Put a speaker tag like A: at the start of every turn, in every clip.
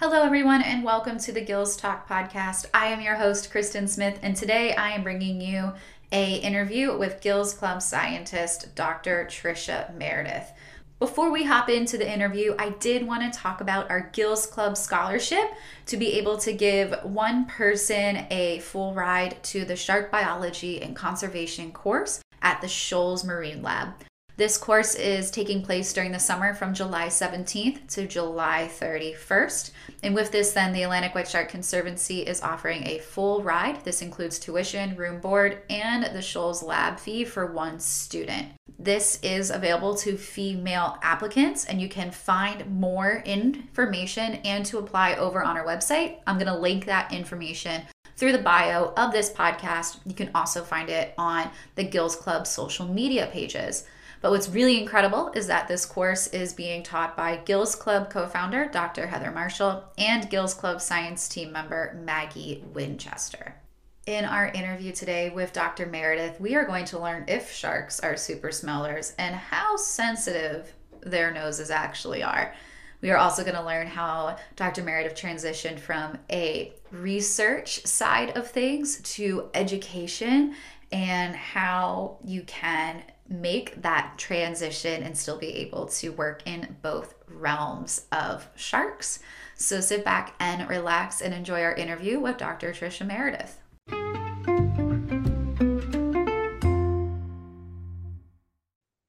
A: Hello, everyone, and welcome to the Gills Talk podcast. I am your host, Kristen Smith, and today I am bringing you a interview with Gills Club scientist Dr. Tricia Meredith. Before we hop into the interview, I did want to talk about our Gills Club scholarship to be able to give one person a full ride to the shark biology and conservation course at the Shoals Marine Lab. This course is taking place during the summer from July 17th to July 31st. And with this, then, the Atlantic White Shark Conservancy is offering a full ride. This includes tuition, room board, and the Shoals lab fee for one student. This is available to female applicants, and you can find more information and to apply over on our website. I'm going to link that information through the bio of this podcast. You can also find it on the Gills Club social media pages. But what's really incredible is that this course is being taught by Gills Club co founder Dr. Heather Marshall and Gills Club science team member Maggie Winchester. In our interview today with Dr. Meredith, we are going to learn if sharks are super smellers and how sensitive their noses actually are. We are also going to learn how Dr. Meredith transitioned from a research side of things to education and how you can make that transition and still be able to work in both realms of sharks. So sit back and relax and enjoy our interview with Dr. Tricia Meredith.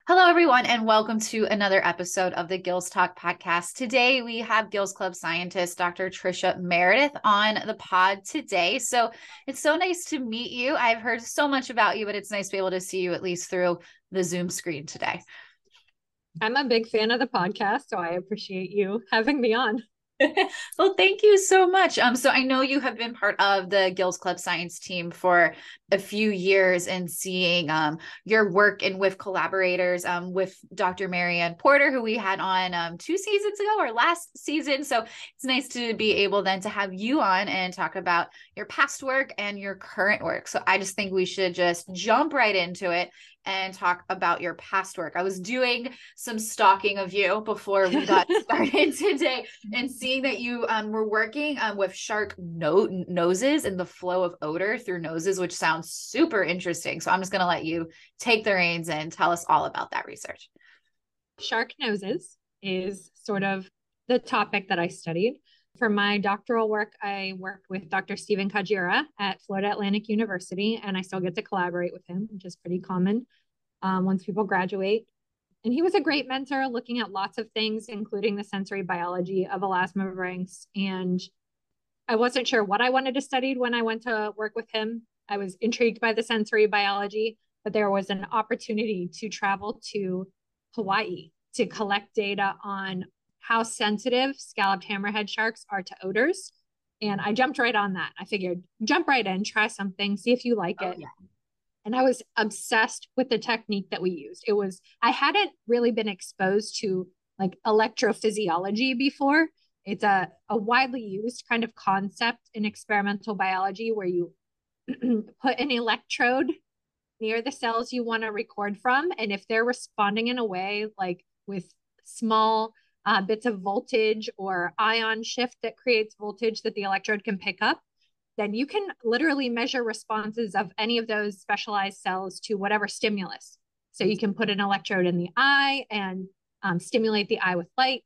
A: Hello, everyone, and welcome to another episode of the Gills Talk podcast. Today, we have Gills Club scientist Dr. Tricia Meredith on the pod today. So it's so nice to meet you. I've heard so much about you, but it's nice to be able to see you at least through the Zoom screen today.
B: I'm a big fan of the podcast, so I appreciate you having me on.
A: well, thank you so much. Um, so I know you have been part of the Gills Club Science team for a few years and seeing um, your work and with collaborators um, with Dr. Marianne Porter, who we had on um, two seasons ago or last season. So it's nice to be able then to have you on and talk about your past work and your current work. So I just think we should just jump right into it and talk about your past work. I was doing some stalking of you before we got started today and seeing that you um, were working um, with shark no- noses and the flow of odor through noses, which sounds super interesting. So I'm just going to let you take the reins and tell us all about that research.
B: Shark noses is sort of the topic that I studied. For my doctoral work, I worked with Dr. Stephen Kajiura at Florida Atlantic University, and I still get to collaborate with him, which is pretty common um, once people graduate. And he was a great mentor looking at lots of things, including the sensory biology of elasmobranchs. And I wasn't sure what I wanted to study when I went to work with him. I was intrigued by the sensory biology, but there was an opportunity to travel to Hawaii to collect data on how sensitive scalloped hammerhead sharks are to odors. And I jumped right on that. I figured jump right in, try something, see if you like oh, it. Yeah. And I was obsessed with the technique that we used. It was, I hadn't really been exposed to like electrophysiology before. It's a, a widely used kind of concept in experimental biology where you put an electrode near the cells you want to record from. And if they're responding in a way like with small uh, bits of voltage or ion shift that creates voltage that the electrode can pick up, then you can literally measure responses of any of those specialized cells to whatever stimulus. So you can put an electrode in the eye and um, stimulate the eye with light.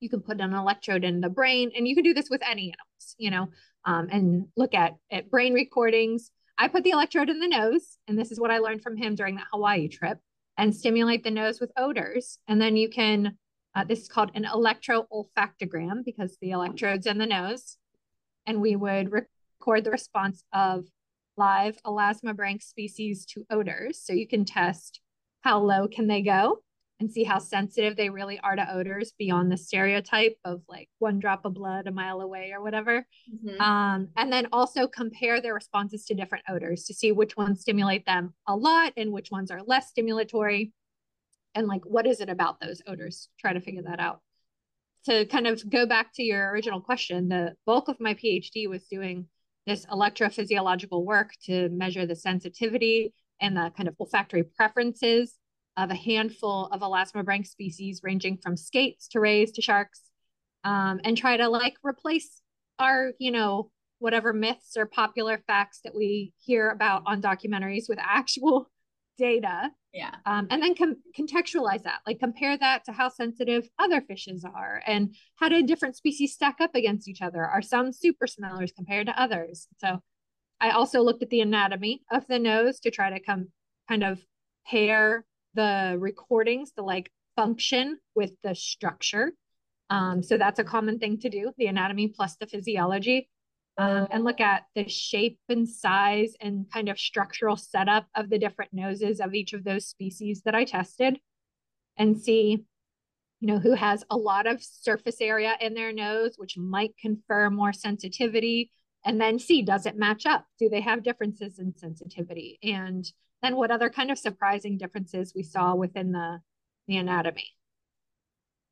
B: You can put an electrode in the brain, and you can do this with any animals, you know, um, and look at, at brain recordings. I put the electrode in the nose, and this is what I learned from him during that Hawaii trip, and stimulate the nose with odors. And then you can uh, this is called an electro-olfactogram because the electrode's in the nose. And we would record the response of live elasmobranch species to odors. So you can test how low can they go and see how sensitive they really are to odors beyond the stereotype of like one drop of blood a mile away or whatever. Mm-hmm. Um, and then also compare their responses to different odors to see which ones stimulate them a lot and which ones are less stimulatory and like what is it about those odors try to figure that out to kind of go back to your original question the bulk of my phd was doing this electrophysiological work to measure the sensitivity and the kind of olfactory preferences of a handful of elasmobranch species ranging from skates to rays to sharks um, and try to like replace our, you know, whatever myths or popular facts that we hear about on documentaries with actual data.
A: Yeah.
B: Um, and then com- contextualize that, like compare that to how sensitive other fishes are and how do different species stack up against each other. Are some super smellers compared to others? So I also looked at the anatomy of the nose to try to come kind of pair the recordings, the like function with the structure. Um, so that's a common thing to do, the anatomy plus the physiology um, and look at the shape and size and kind of structural setup of the different noses of each of those species that I tested and see, you know, who has a lot of surface area in their nose, which might confer more sensitivity, and then see, does it match up? Do they have differences in sensitivity? And then what other kind of surprising differences we saw within the, the anatomy?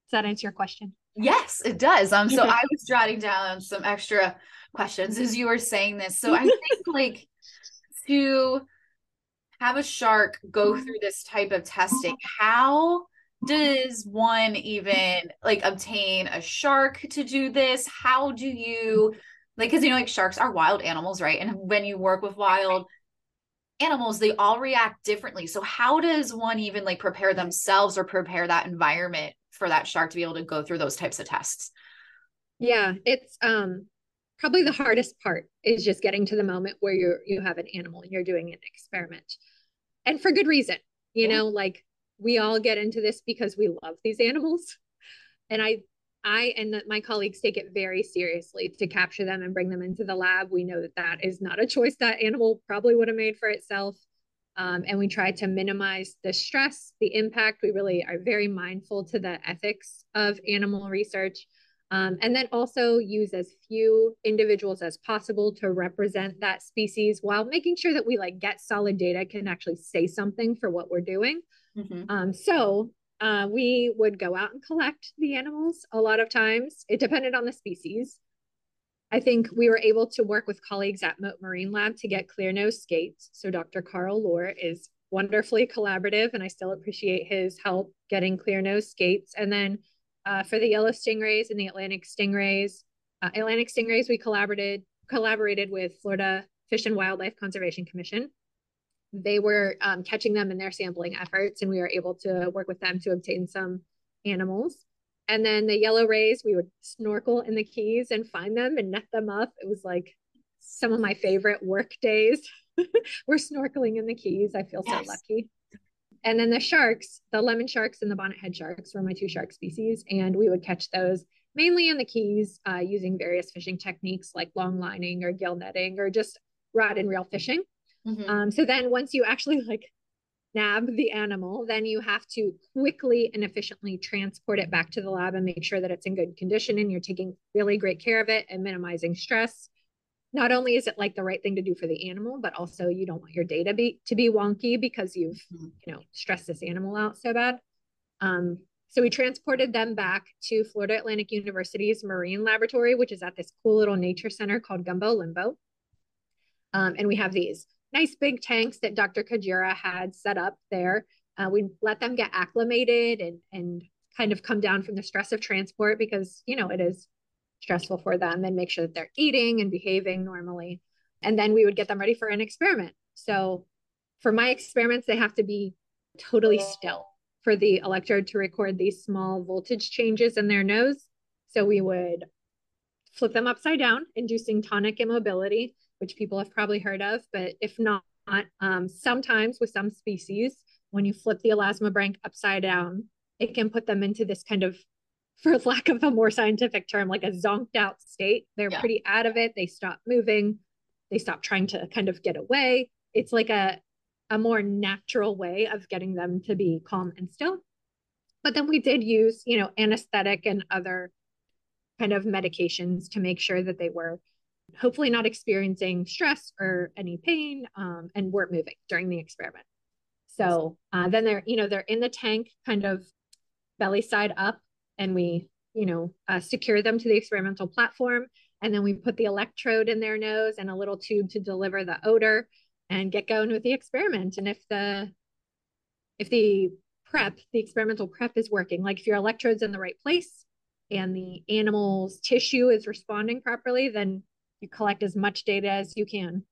B: Does that answer your question?
A: Yes, it does. Um, so I was jotting down some extra questions as you were saying this. So I think like to have a shark go through this type of testing, how does one even like obtain a shark to do this? How do you like because you know like sharks are wild animals, right? And when you work with wild animals, they all react differently. So how does one even like prepare themselves or prepare that environment for that shark to be able to go through those types of tests?
B: Yeah, it's um probably the hardest part is just getting to the moment where you're you have an animal and you're doing an experiment. And for good reason. You yeah. know, like we all get into this because we love these animals. And I I and the, my colleagues take it very seriously to capture them and bring them into the lab. We know that that is not a choice that animal probably would have made for itself. Um, and we try to minimize the stress, the impact. We really are very mindful to the ethics of animal research. Um, and then also use as few individuals as possible to represent that species while making sure that we like get solid data can actually say something for what we're doing. Mm-hmm. Um, so uh, we would go out and collect the animals a lot of times. It depended on the species. I think we were able to work with colleagues at Mote Marine Lab to get clear nose skates. So Dr. Carl Luer is wonderfully collaborative, and I still appreciate his help getting clear nose skates. And then uh, for the yellow stingrays and the Atlantic stingrays, uh, Atlantic stingrays, we collaborated collaborated with Florida Fish and Wildlife Conservation Commission. They were um, catching them in their sampling efforts, and we were able to work with them to obtain some animals. And then the yellow rays, we would snorkel in the Keys and find them and net them up. It was like some of my favorite work days. We're snorkeling in the Keys. I feel yes. so lucky. And then the sharks, the lemon sharks and the bonnethead sharks were my two shark species. And we would catch those mainly in the Keys uh, using various fishing techniques like long lining or gill netting or just rod and reel fishing. Mm-hmm. Um, so then once you actually like nab the animal, then you have to quickly and efficiently transport it back to the lab and make sure that it's in good condition and you're taking really great care of it and minimizing stress. Not only is it like the right thing to do for the animal, but also you don't want your data be to be wonky because you've mm-hmm. you know stressed this animal out so bad. Um, so we transported them back to Florida Atlantic University's marine laboratory, which is at this cool little nature center called Gumbo Limbo. Um, and we have these nice big tanks that Dr. Kajiura had set up there. Uh, we let them get acclimated and and kind of come down from the stress of transport because you know it is stressful for them and make sure that they're eating and behaving normally. And then we would get them ready for an experiment. So for my experiments, they have to be totally still for the electrode to record these small voltage changes in their nose. So we would flip them upside down, inducing tonic immobility which people have probably heard of, but if not, um, sometimes with some species, when you flip the elasmobranch upside down, it can put them into this kind of, for lack of a more scientific term, like a zonked out state. They're yeah. pretty out of it. They stop moving. They stop trying to kind of get away. It's like a, a more natural way of getting them to be calm and still. But then we did use, you know, anesthetic and other kind of medications to make sure that they were hopefully not experiencing stress or any pain um, and weren't moving during the experiment. So uh, then they're, you know, they're in the tank kind of belly side up and we, you know, uh, secure them to the experimental platform. And then we put the electrode in their nose and a little tube to deliver the odor and get going with the experiment. And if the, if the prep, the experimental prep is working, like if your electrode's in the right place, and the animal's tissue is responding properly, then you collect as much data as you can.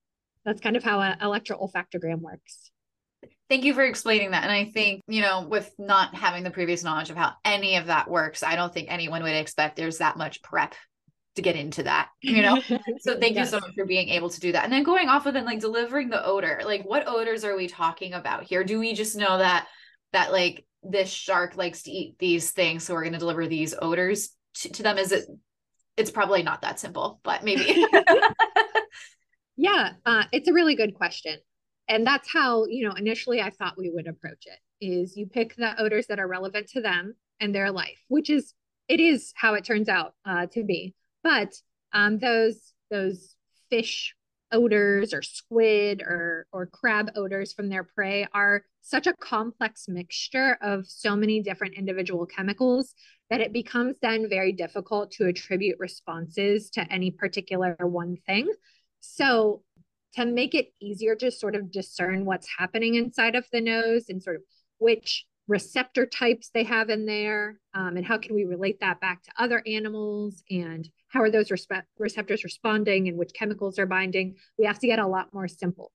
B: That's kind of how an electro-olfactogram works.
A: Thank you for explaining that. And I think, you know, with not having the previous knowledge of how any of that works, I don't think anyone would expect there's that much prep to get into that, you know? so thank yes. you so much for being able to do that. And then going off of then like delivering the odor, like what odors are we talking about here? Do we just know that that like this shark likes to eat these things, so we're going to deliver these odors to, to them? Is it it's probably not that simple, but maybe.
B: yeah, uh, it's a really good question and that's how you know initially i thought we would approach it is you pick the odors that are relevant to them and their life which is it is how it turns out uh, to be but um, those those fish odors or squid or or crab odors from their prey are such a complex mixture of so many different individual chemicals that it becomes then very difficult to attribute responses to any particular one thing. So to make it easier to sort of discern what's happening inside of the nose and sort of which receptor types they have in there um, and how can we relate that back to other animals and how are those respe- receptors responding and which chemicals are binding we have to get a lot more simple.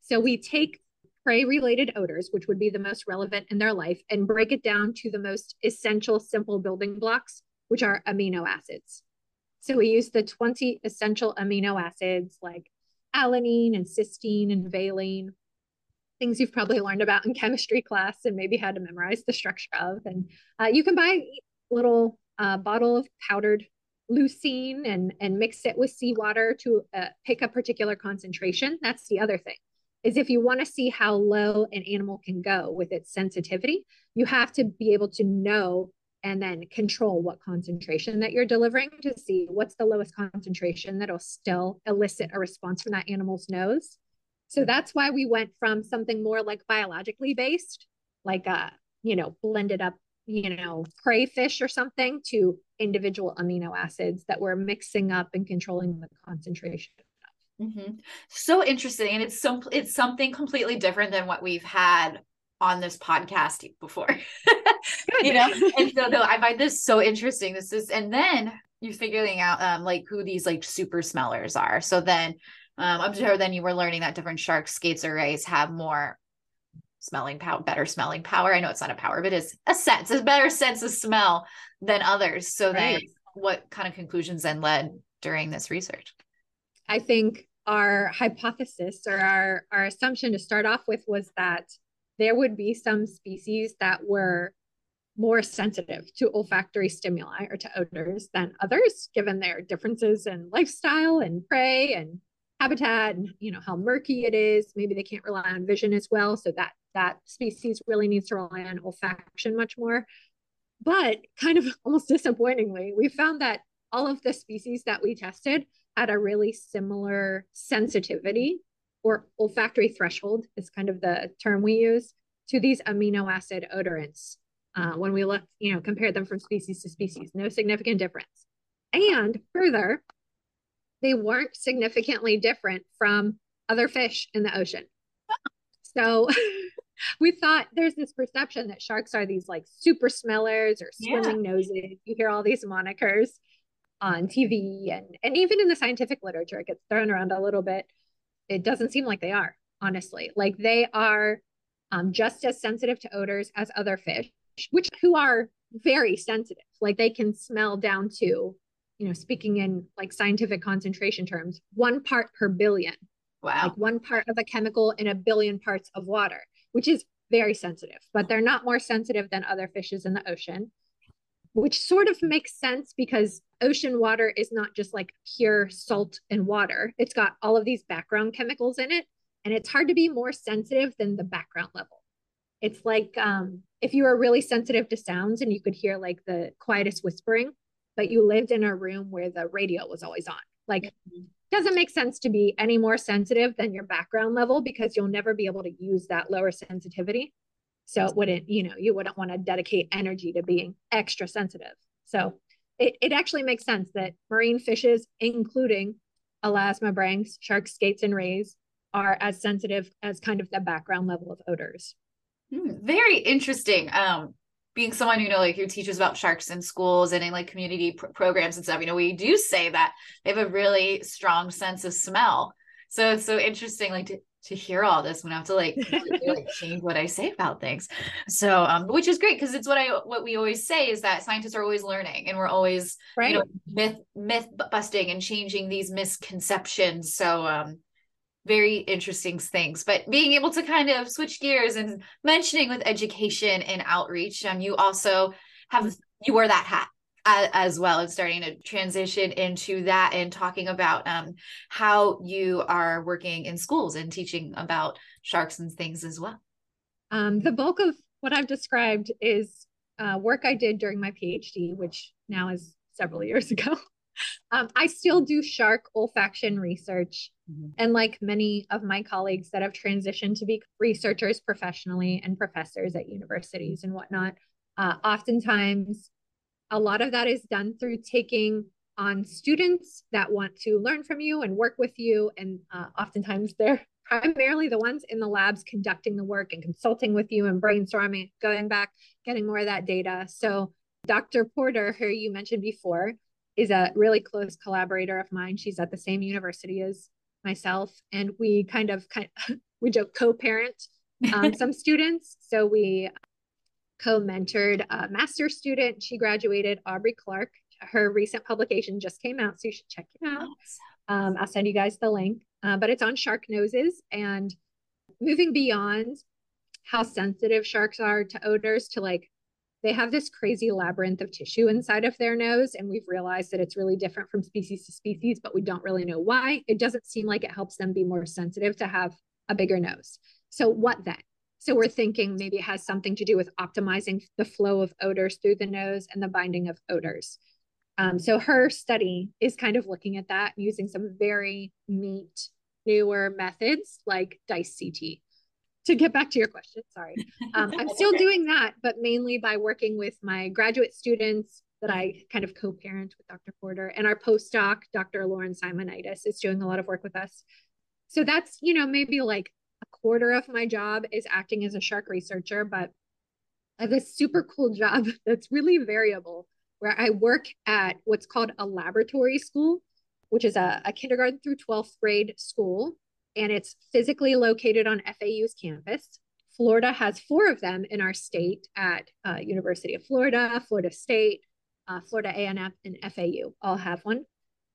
B: So we take prey related odors which would be the most relevant in their life and break it down to the most essential simple building blocks which are amino acids. So we use the 20 essential amino acids like alanine and cysteine and valine things you've probably learned about in chemistry class and maybe had to memorize the structure of. And uh, you can buy a little uh, bottle of powdered leucine and and mix it with seawater to uh, pick a particular concentration. That's the other thing is if you want to see how low an animal can go with its sensitivity you have to be able to know and then control what concentration that you're delivering to see what's the lowest concentration that'll still elicit a response from that animal's nose. So that's why we went from something more like biologically based, like a, uh, you know, blended up, you know, crayfish or something to individual amino acids that we're mixing up and controlling the concentration.
A: Mm-hmm. So interesting, and it's some it's something completely different than what we've had on this podcast before. you know, and so no, I find this so interesting. This is, and then you're figuring out um like who these like super smellers are. So then um I'm sure then you were learning that different sharks, skates, or rays have more smelling power, better smelling power. I know it's not a power, but it's a sense, a better sense of smell than others. So right. then what kind of conclusions then led during this research?
B: I think our hypothesis or our, our assumption to start off with was that there would be some species that were more sensitive to olfactory stimuli or to odors than others, given their differences in lifestyle and prey and habitat and you know how murky it is. Maybe they can't rely on vision as well. So that that species really needs to rely on olfaction much more. But kind of almost disappointingly, we found that all of the species that we tested had a really similar sensitivity or olfactory threshold is kind of the term we use to these amino acid odorants uh, when we look, you know, compare them from species to species. No significant difference. And further, they weren't significantly different from other fish in the ocean. So we thought there's this perception that sharks are these like super smellers or swimming yeah. noses. You hear all these monikers on TV and and even in the scientific literature, it gets thrown around a little bit it doesn't seem like they are, honestly. Like they are um, just as sensitive to odors as other fish, which who are very sensitive. Like they can smell down to, you know, speaking in like scientific concentration terms, one part per billion.
A: Wow.
B: Like one part of a chemical in a billion parts of water, which is very sensitive, but they're not more sensitive than other fishes in the ocean, which sort of makes sense because ocean water is not just like pure salt and water. It's got all of these background chemicals in it. And it's hard to be more sensitive than the background level. It's like um, if you were really sensitive to sounds and you could hear like the quietest whispering, but you lived in a room where the radio was always on. Like, mm-hmm. doesn't make sense to be any more sensitive than your background level because you'll never be able to use that lower sensitivity. So it wouldn't, you know, you wouldn't want to dedicate energy to being extra sensitive. So it, it actually makes sense that marine fishes, including elasmobranchs, sharks, skates, and rays, are as sensitive as kind of the background level of odors.
A: Hmm, very interesting. Um, being someone you know like who teaches about sharks in schools and in like community pr- programs and stuff, you know, we do say that they have a really strong sense of smell. So it's so interesting, like to, to hear all this when I have to like, like change what I say about things. So, um, which is great because it's what I what we always say is that scientists are always learning and we're always right. you know myth myth busting and changing these misconceptions. So, um, very interesting things but being able to kind of switch gears and mentioning with education and outreach um you also have you wear that hat as well and starting to transition into that and talking about um how you are working in schools and teaching about sharks and things as well
B: um the bulk of what i've described is uh, work i did during my phd which now is several years ago um, I still do shark olfaction research. Mm-hmm. And like many of my colleagues that have transitioned to be researchers professionally and professors at universities and whatnot, uh, oftentimes a lot of that is done through taking on students that want to learn from you and work with you. And uh, oftentimes they're primarily the ones in the labs conducting the work and consulting with you and brainstorming, going back, getting more of that data. So, Dr. Porter, who you mentioned before, is a really close collaborator of mine. She's at the same university as myself, and we kind of kind of, we joke co-parent um, some students. So we co-mentored a master student. She graduated, Aubrey Clark. Her recent publication just came out, so you should check it out. Um, I'll send you guys the link, uh, but it's on shark noses and moving beyond how sensitive sharks are to odors to like they have this crazy labyrinth of tissue inside of their nose. And we've realized that it's really different from species to species, but we don't really know why. It doesn't seem like it helps them be more sensitive to have a bigger nose. So, what then? So, we're thinking maybe it has something to do with optimizing the flow of odors through the nose and the binding of odors. Um, so, her study is kind of looking at that using some very neat, newer methods like DICE CT to get back to your question, sorry. Um, I'm still doing that, but mainly by working with my graduate students that I kind of co-parent with Dr. Porter and our postdoc, Dr. Lauren Simonitis is doing a lot of work with us. So that's, you know, maybe like quarter of my job is acting as a shark researcher, but I have a super cool job that's really variable where I work at what's called a laboratory school, which is a, a kindergarten through 12th grade school and it's physically located on FAU's campus. Florida has four of them in our state at uh, University of Florida, Florida State, uh, Florida A&M, and FAU all have one.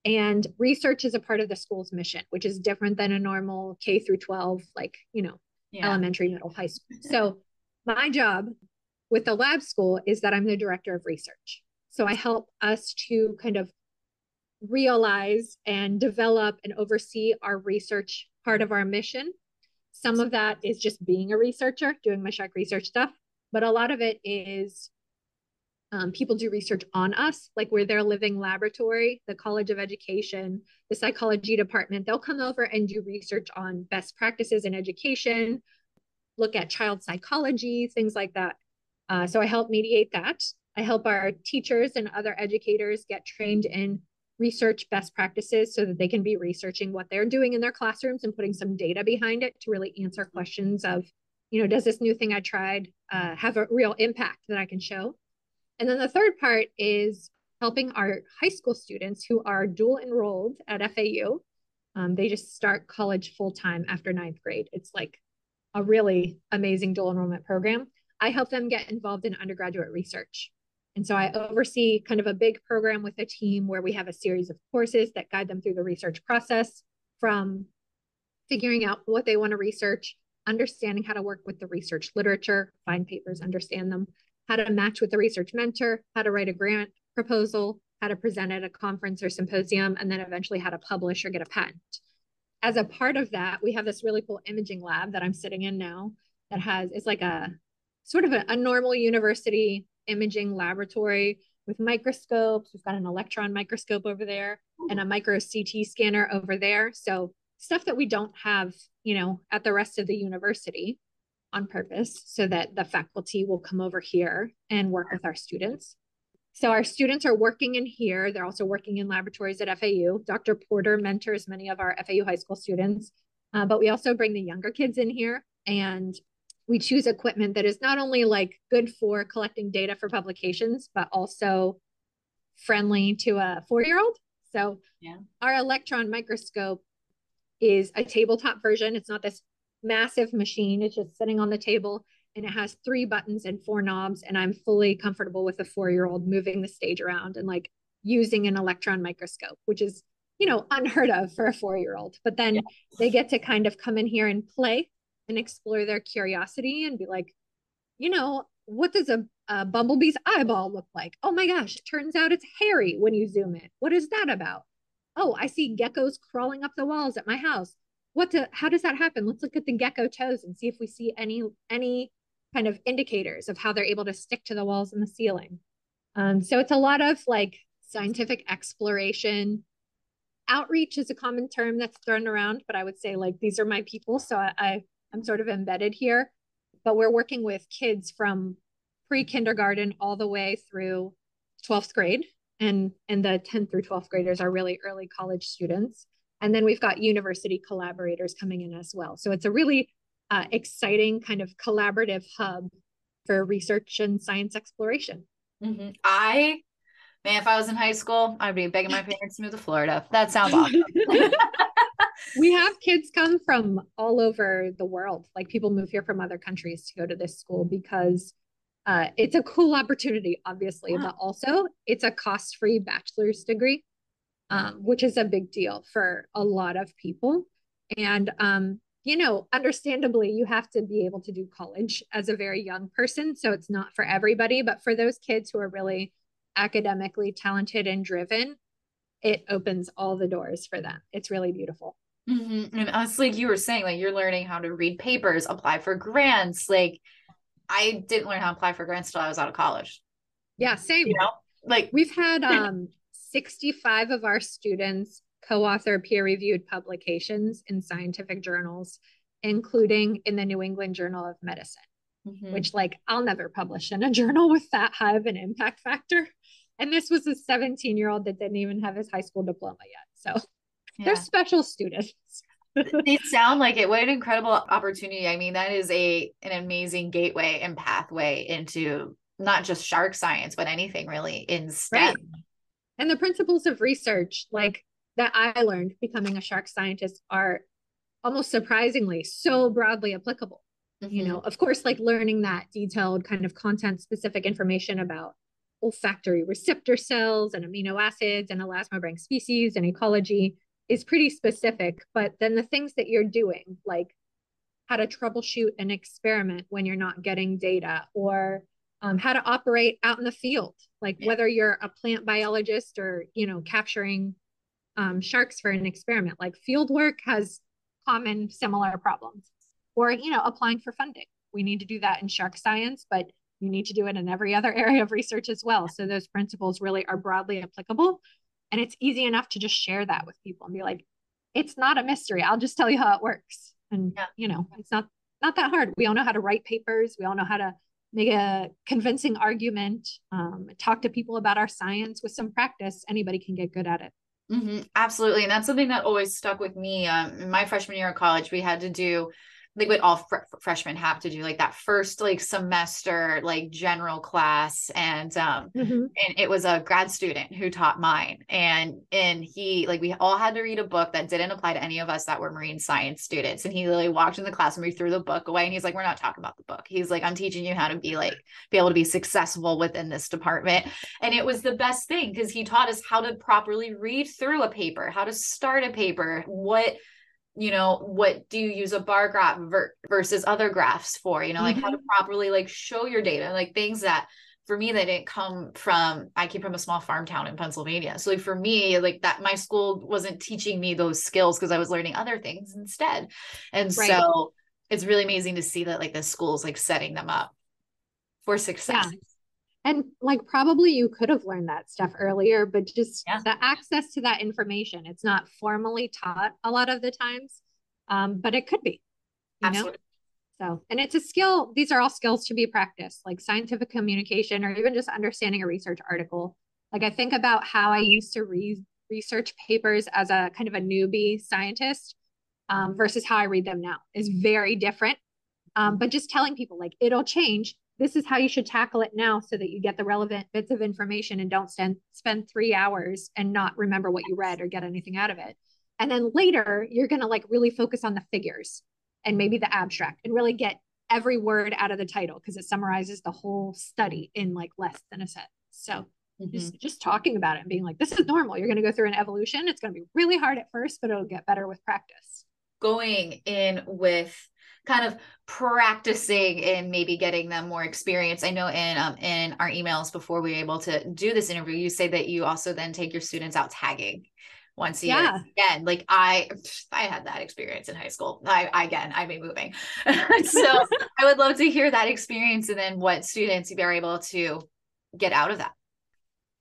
B: And research is a part of the school's mission, which is different than a normal K through 12, like, you know, yeah. elementary, middle, high school. So my job with the lab school is that I'm the director of research. So I help us to kind of realize and develop and oversee our research part of our mission. Some of that is just being a researcher, doing my shark research stuff, but a lot of it is um, people do research on us, like we're their living laboratory, the College of Education, the psychology department. They'll come over and do research on best practices in education, look at child psychology, things like that. Uh, so I help mediate that. I help our teachers and other educators get trained in research best practices so that they can be researching what they're doing in their classrooms and putting some data behind it to really answer questions of you know does this new thing i tried uh, have a real impact that i can show and then the third part is helping our high school students who are dual enrolled at fau um, they just start college full time after ninth grade. It's like a really amazing dual enrollment program. I help them get involved in undergraduate research. And so I oversee kind of a big program with a team where we have a series of courses that guide them through the research process from figuring out what they want to research, understanding how to work with the research literature, find papers, understand them, how to match with a research mentor, how to write a grant proposal, how to present at a conference or symposium, and then eventually how to publish or get a patent. As a part of that, we have this really cool imaging lab that I'm sitting in now that has, it's like a sort of a, a normal university imaging laboratory with microscopes. We've got an electron microscope over there and a micro CT scanner over there. So stuff that we don't have, you know, at the rest of the university on purpose so that the faculty will come over here and work with our students. So our students are working in here. They're also working in laboratories at FAU. Dr. Porter mentors many of our FAU high school students, uh, but we also bring the younger kids in here and we choose equipment that is not only like good for collecting data for publications, but also friendly to a four year old. So yeah. our electron microscope is a tabletop version. It's not this massive machine, it's just sitting on the table and it has three buttons and four knobs. And I'm fully comfortable with a four year old moving the stage around and like using an electron microscope, which is, you know, unheard of for a four year old. But then yeah. they get to kind of come in here and play and explore their curiosity and be like, you know, what does a, a bumblebee's eyeball look like? Oh my gosh, turns out it's hairy when you zoom in. What is that about? Oh, I see geckos crawling up the walls at my house. What to, how does that happen? Let's look at the gecko toes and see if we see any any kind of indicators of how they're able to stick to the walls and the ceiling. Um, so it's a lot of like scientific exploration. Outreach is a common term that's thrown around, but I would say like these are my people. So I, I I'm sort of embedded here, but we're working with kids from pre-kindergarten all the way through 12th grade. And, and the 10th through 12th graders are really early college students. And then we've got university collaborators coming in as well. So it's a really uh, exciting kind of collaborative hub for research and science exploration.
A: Mm-hmm. I, man, if I was in high school, I'd be begging my parents to move to Florida. That sounds awesome.
B: we have kids come from all over the world. Like people move here from other countries to go to this school because uh, it's a cool opportunity, obviously, wow. but also it's a cost free bachelor's degree, um, which is a big deal for a lot of people. And, um, you know, understandably, you have to be able to do college as a very young person. So it's not for everybody, but for those kids who are really academically talented and driven, it opens all the doors for them. It's really beautiful.
A: Mm-hmm. And us, like you were saying, like you're learning how to read papers, apply for grants. Like I didn't learn how to apply for grants till I was out of college.
B: Yeah, same. You know, like we've had um 65 of our students co-author peer-reviewed publications in scientific journals, including in the New England Journal of Medicine. Mm-hmm. Which, like, I'll never publish in a journal with that high of an impact factor. And this was a 17 year old that didn't even have his high school diploma yet. So yeah. they're special students.
A: they sound like it. What an incredible opportunity. I mean, that is a an amazing gateway and pathway into not just shark science, but anything really in STEM. Right.
B: And the principles of research, like that I learned becoming a shark scientist, are almost surprisingly so broadly applicable. Mm-hmm. You know, of course, like learning that detailed kind of content specific information about olfactory receptor cells and amino acids and elasmobranch species and ecology is pretty specific, but then the things that you're doing, like how to troubleshoot an experiment when you're not getting data, or um, how to operate out in the field, like yeah. whether you're a plant biologist or you know capturing um, sharks for an experiment, like field work has common similar problems, or you know applying for funding. We need to do that in shark science, but you need to do it in every other area of research as well. So those principles really are broadly applicable and it's easy enough to just share that with people and be like, it's not a mystery. I'll just tell you how it works. And yeah. you know, it's not not that hard. We all know how to write papers. We all know how to make a convincing argument, um, talk to people about our science with some practice. Anybody can get good at it.
A: Mm-hmm, absolutely. And that's something that always stuck with me. Um, in my freshman year of college, we had to do like what all fr- freshmen have to do like that first like semester like general class and um mm-hmm. and it was a grad student who taught mine. And and he like we all had to read a book that didn't apply to any of us that were marine science students. And he literally walked in the class and we threw the book away and he's like we're not talking about the book. He's like i'm teaching you how to be like be able to be successful within this department. And it was the best thing because he taught us how to properly read through a paper how to start a paper what you know what do you use a bar graph ver- versus other graphs for you know like mm-hmm. how to mm-hmm. properly like show your data like things that for me that didn't come from i came from a small farm town in pennsylvania so like for me like that my school wasn't teaching me those skills because i was learning other things instead and right. so it's really amazing to see that like the school's like setting them up for success yeah.
B: And like probably you could have learned that stuff earlier, but just yeah. the access to that information, it's not formally taught a lot of the times, um, but it could be. You Absolutely. Know? So, and it's a skill. These are all skills to be practiced, like scientific communication or even just understanding a research article. Like I think about how I used to read research papers as a kind of a newbie scientist um, versus how I read them now is very different. Um, but just telling people like it'll change. This is how you should tackle it now so that you get the relevant bits of information and don't spend spend three hours and not remember what you read or get anything out of it. And then later you're gonna like really focus on the figures and maybe the abstract and really get every word out of the title because it summarizes the whole study in like less than a sentence. So mm-hmm. just, just talking about it and being like, this is normal. You're going to go through an evolution. It's going to be really hard at first, but it'll get better with practice.
A: Going in with kind of practicing and maybe getting them more experience. I know in um, in our emails before we were able to do this interview, you say that you also then take your students out tagging once a yeah. year again like i i had that experience in high school. I again i be moving. So i would love to hear that experience and then what students you are able to get out of that.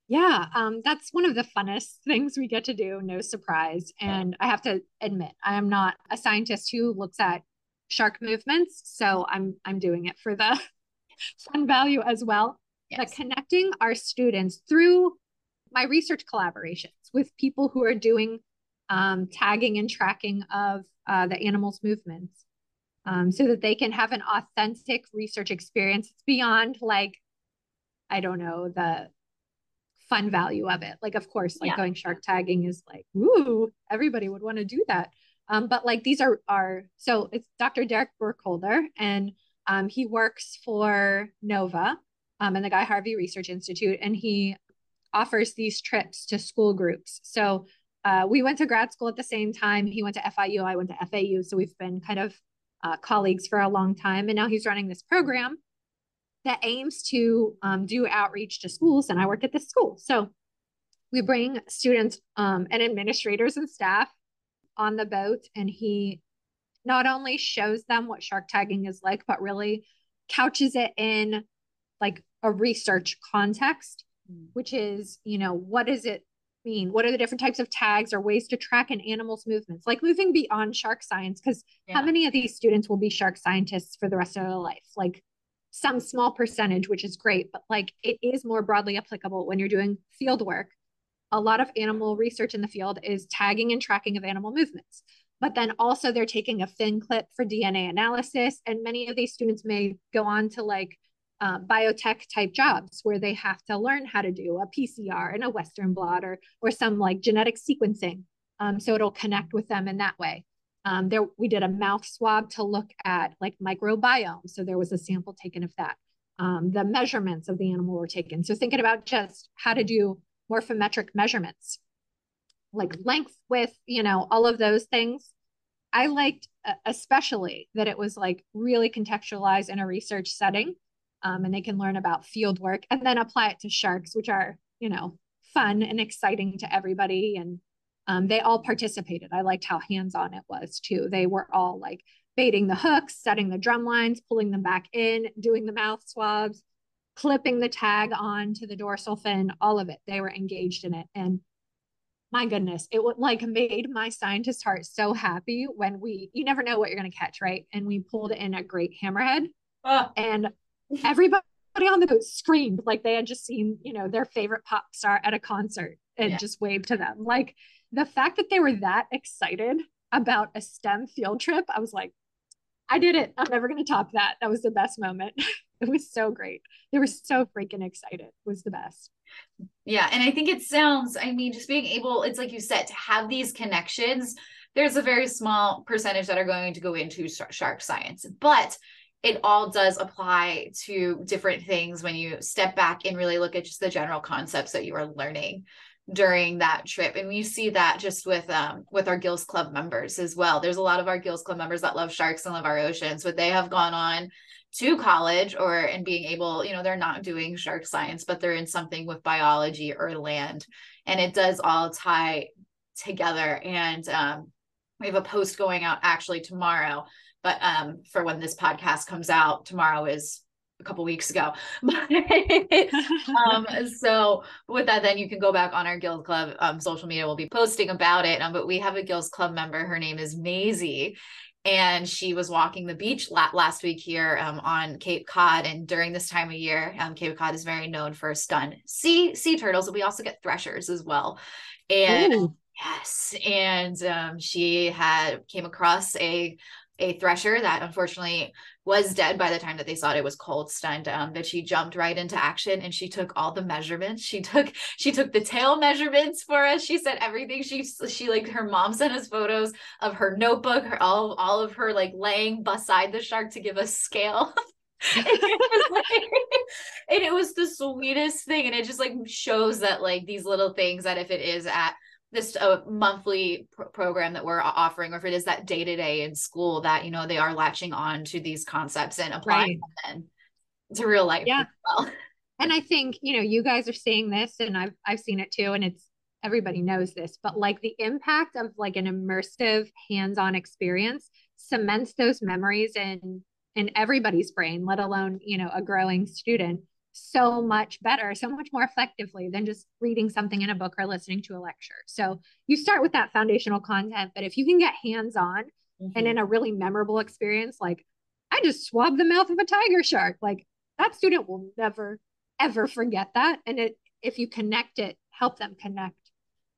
B: Yeah um, that's one of the funnest things we get to do no surprise. And i have to admit i am not a scientist who looks at shark movements so i'm i'm doing it for the fun value as well yes. but connecting our students through my research collaborations with people who are doing um, tagging and tracking of uh, the animals' movements um, so that they can have an authentic research experience. It's beyond like, I don't know, the fun value of it. Like, of course, like yeah. going shark tagging is like, ooh, everybody would want to do that. Um, but like these are are so it's Dr. Derek Burkholder and um, he works for NOVA um, and the Guy Harvey Research Institute, and he offers these trips to school groups. So uh, we went to grad school at the same time. He went to FIU, I went to FAU. So we've been kind of uh, colleagues for a long time. And now he's running this program that aims to um, do outreach to schools. And I work at this school. So we bring students um, and administrators and staff on the boat. And he not only shows them what shark tagging is like, but really couches it in like a research context Mm. which is, you know, what does it mean? What are the different types of tags or ways to track an animal's movements? Like moving beyond shark science, because yeah. how many of these students will be shark scientists for the rest of their life? Like some small percentage, which is great, but like it is more broadly applicable when you're doing field work. A lot of animal research in the field is tagging and tracking of animal movements. But then also they're taking a fin clip for DNA analysis. And many of these students may go on to like uh, biotech type jobs where they have to learn how to do a PCR and a Western blot or, or some like genetic sequencing. Um, so it'll connect with them in that way. Um, there, we did a mouth swab to look at like microbiome. So there was a sample taken of that. Um, the measurements of the animal were taken. So thinking about just how to do morphometric measurements, like length, width, you know, all of those things. I liked uh, especially that it was like really contextualized in a research setting um, and they can learn about field work and then apply it to sharks, which are, you know, fun and exciting to everybody. And um, they all participated. I liked how hands on it was too. They were all like baiting the hooks, setting the drum lines, pulling them back in, doing the mouth swabs, clipping the tag on to the dorsal fin, all of it. They were engaged in it. And my goodness, it would like made my scientist heart so happy when we, you never know what you're going to catch, right? And we pulled in a great hammerhead. Oh. And everybody on the boat screamed like they had just seen, you know, their favorite pop star at a concert and yeah. just waved to them. Like the fact that they were that excited about a STEM field trip, I was like, I did it. I'm never going to top that. That was the best moment. it was so great. They were so freaking excited. It was the best.
A: Yeah. And I think it sounds, I mean, just being able, it's like you said, to have these connections, there's a very small percentage that are going to go into shark science. But it all does apply to different things when you step back and really look at just the general concepts that you are learning during that trip and we see that just with um with our gills club members as well there's a lot of our gills club members that love sharks and love our oceans but they have gone on to college or and being able you know they're not doing shark science but they're in something with biology or land and it does all tie together and um we have a post going out actually tomorrow but um, for when this podcast comes out, tomorrow is a couple weeks ago. um, so with that, then you can go back on our Gills Club um, social media. We'll be posting about it. Um, but we have a Gills Club member. Her name is Maisie. And she was walking the beach last week here um, on Cape Cod. And during this time of year, um, Cape Cod is very known for stun sea sea turtles. And we also get threshers as well. And Ooh. yes, and um, she had came across a a thresher that unfortunately was dead by the time that they thought it. It was cold stunned um, but she jumped right into action and she took all the measurements. She took she took the tail measurements for us. She said everything. She she like her mom sent us photos of her notebook her all all of her like laying beside the shark to give us scale. And it was the sweetest thing. And it just like shows that like these little things that if it is at this a monthly pr- program that we're offering or if it is that day to day in school that you know they are latching on to these concepts and applying right. them to real life
B: yeah well. and i think you know you guys are seeing this and i've i've seen it too and it's everybody knows this but like the impact of like an immersive hands-on experience cements those memories in in everybody's brain let alone you know a growing student so much better, so much more effectively than just reading something in a book or listening to a lecture. So you start with that foundational content, but if you can get hands on mm-hmm. and in a really memorable experience, like I just swabbed the mouth of a tiger shark, like that student will never, ever forget that. And it, if you connect it, help them connect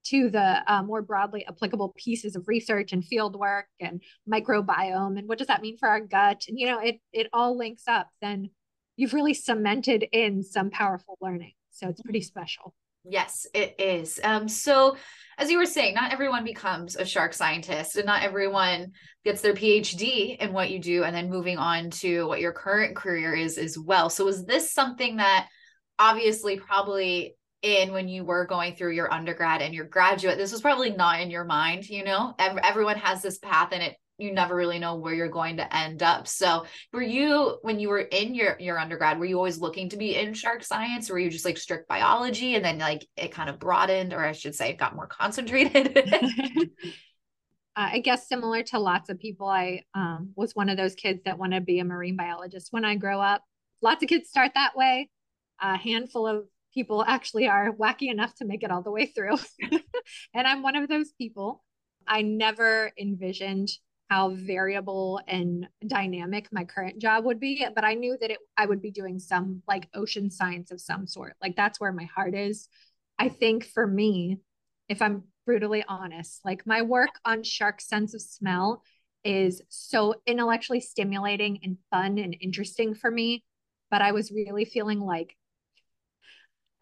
B: to the uh, more broadly applicable pieces of research and field work and microbiome and what does that mean for our gut and you know it it all links up then you've really cemented in some powerful learning. So it's pretty special.
A: Yes, it is. Um, so as you were saying, not everyone becomes a shark scientist and not everyone gets their PhD in what you do and then moving on to what your current career is as well. So was this something that obviously probably in when you were going through your undergrad and your graduate, this was probably not in your mind, you know, everyone has this path and it you never really know where you're going to end up. So, were you when you were in your your undergrad, were you always looking to be in shark science, or were you just like strict biology, and then like it kind of broadened, or I should say, it got more concentrated?
B: Uh, I guess similar to lots of people, I um, was one of those kids that want to be a marine biologist when I grow up. Lots of kids start that way. A handful of people actually are wacky enough to make it all the way through. and I'm one of those people. I never envisioned how variable and dynamic my current job would be but i knew that it, i would be doing some like ocean science of some sort. Like that's where my heart is. I think for me if i'm brutally honest like my work on shark sense of smell is so intellectually stimulating and fun and interesting for me but i was really feeling like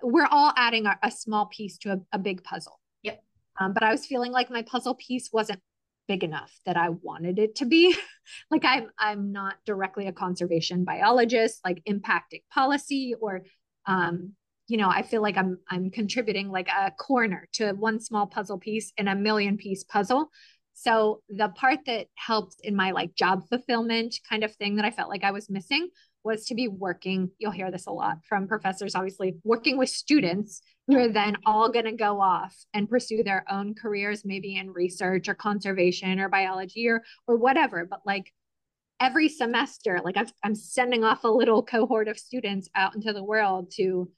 B: we're all adding a, a small piece to a, a big puzzle.
A: Yep.
B: Um, but i was feeling like my puzzle piece wasn't big enough that I wanted it to be. like I'm I'm not directly a conservation biologist, like impacting policy or um, you know, I feel like I'm I'm contributing like a corner to one small puzzle piece in a million piece puzzle. So the part that helped in my like job fulfillment kind of thing that I felt like I was missing was to be working, you'll hear this a lot from professors, obviously, working with students who are then all going to go off and pursue their own careers, maybe in research or conservation or biology or, or whatever. But like every semester, like i I'm sending off a little cohort of students out into the world to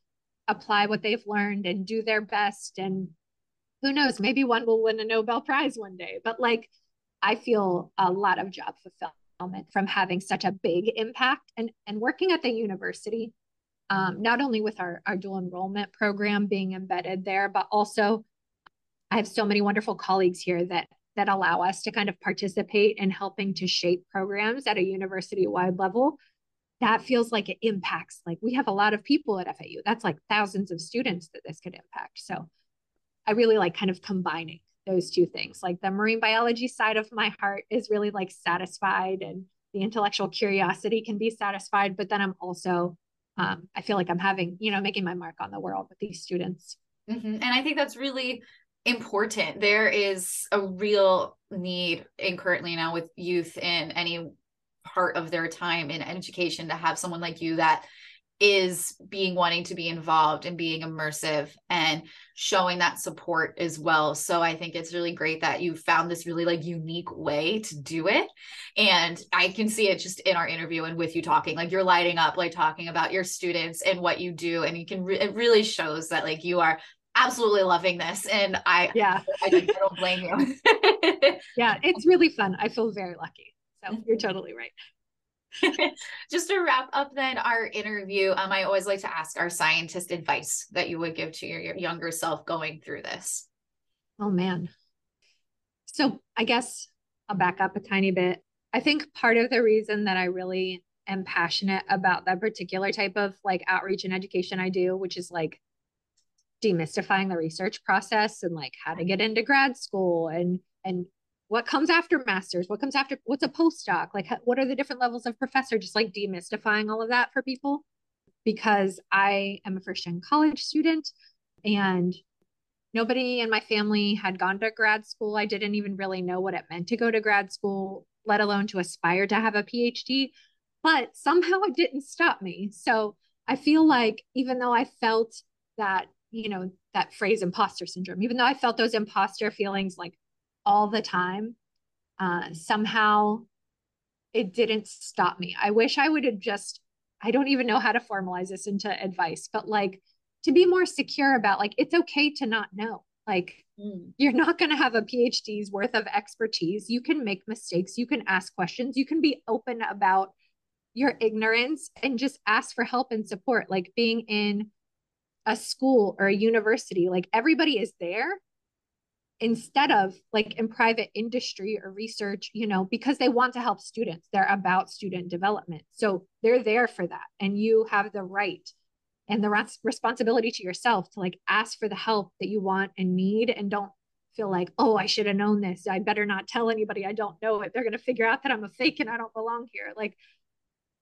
B: apply what they've learned and do their best. And who knows, maybe one will win a Nobel Prize one day. But like, I feel a lot of job fulfillment from having such a big impact and, and working at the university, um, not only with our, our dual enrollment program being embedded there, but also I have so many wonderful colleagues here that that allow us to kind of participate in helping to shape programs at a university wide level. That feels like it impacts like we have a lot of people at FAU that's like thousands of students that this could impact. So I really like kind of combining those two things. Like the marine biology side of my heart is really like satisfied and the intellectual curiosity can be satisfied, but then I'm also um, I feel like I'm having, you know, making my mark on the world with these students.
A: Mm-hmm. And I think that's really important. There is a real need in currently now with youth in any part of their time in education to have someone like you that is being wanting to be involved and being immersive and showing that support as well. So I think it's really great that you found this really like unique way to do it. And I can see it just in our interview and with you talking, like you're lighting up, like talking about your students and what you do. And you can, re- it really shows that like you are absolutely loving this. And I,
B: yeah,
A: I, I don't blame you.
B: yeah, it's really fun. I feel very lucky. So mm-hmm. you're totally right.
A: Just to wrap up then our interview, um, I always like to ask our scientist advice that you would give to your, your younger self going through this.
B: Oh man. So I guess I'll back up a tiny bit. I think part of the reason that I really am passionate about that particular type of like outreach and education I do, which is like demystifying the research process and like how to get into grad school and and what comes after masters? What comes after what's a postdoc? Like what are the different levels of professor? Just like demystifying all of that for people? Because i am a first gen college student and nobody in my family had gone to grad school. I didn't even really know what it meant to go to grad school let alone to aspire to have a phd but somehow it didn't stop me. So i feel like even though i felt that you know that phrase imposter syndrome even though i felt those imposter feelings like all the time uh, somehow it didn't stop me. I wish i would have just i don't even know how to formalize this into advice but like to be more secure about like it's okay to not know. Like mm. you're not going to have a phd's worth of expertise. You can make mistakes. You can ask questions. You can be open about your ignorance and just ask for help and support like being in a school or a university like everybody is there instead of like in private industry or research you know because they want to help students they're about student development. So they're there for that. And you have the right and the res- responsibility to yourself to like ask for the help that you want and need and don't feel like oh i should have known this. I better not tell anybody. I don't know it. They're going to figure out that i'm a fake and i don't belong here. Like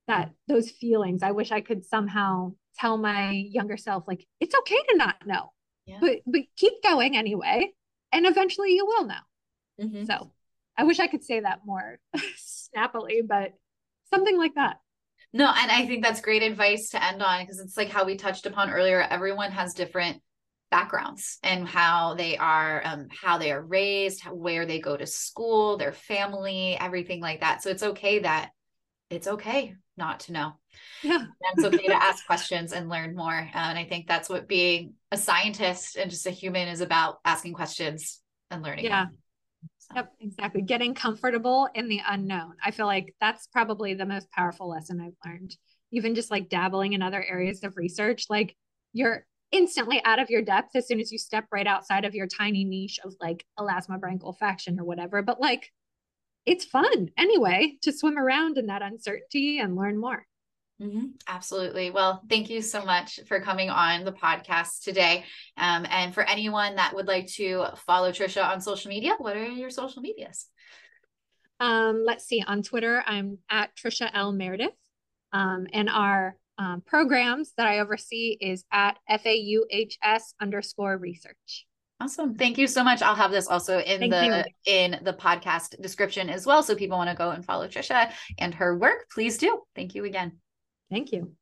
B: that those feelings i wish i could somehow tell my younger self like it's okay to not know. Yeah. but but keep going anyway and eventually you will know. Mm-hmm. so i wish i could say that more snappily but something like that.
A: No and i think that's great advice to end on because it's like how we touched upon earlier everyone has different backgrounds and how they are um, how they are raised how, where they go to school their family everything like that. So it's okay that it's okay not to know.
B: Yeah.
A: and it's okay to ask questions and learn more. And I think that's what being a scientist and just a human is about asking questions and learning.
B: Yeah. So. Yep, exactly. Getting comfortable in the unknown. I feel like that's probably the most powerful lesson I've learned. Even just like dabbling in other areas of research, like you're instantly out of your depth as soon as you step right outside of your tiny niche of like elasmobranch or whatever. But like it's fun anyway to swim around in that uncertainty and learn more.
A: Mm-hmm. Absolutely. Well, thank you so much for coming on the podcast today. Um, and for anyone that would like to follow Tricia on social media, what are your social medias?
B: Um, let's see. On Twitter, I'm at Tricia L Meredith. Um, and our um, programs that I oversee is at FAUHS underscore research.
A: Awesome. Thank you so much. I'll have this also in Thank the you. in the podcast description as well. So people want to go and follow Tricia and her work, please do. Thank you again.
B: Thank you.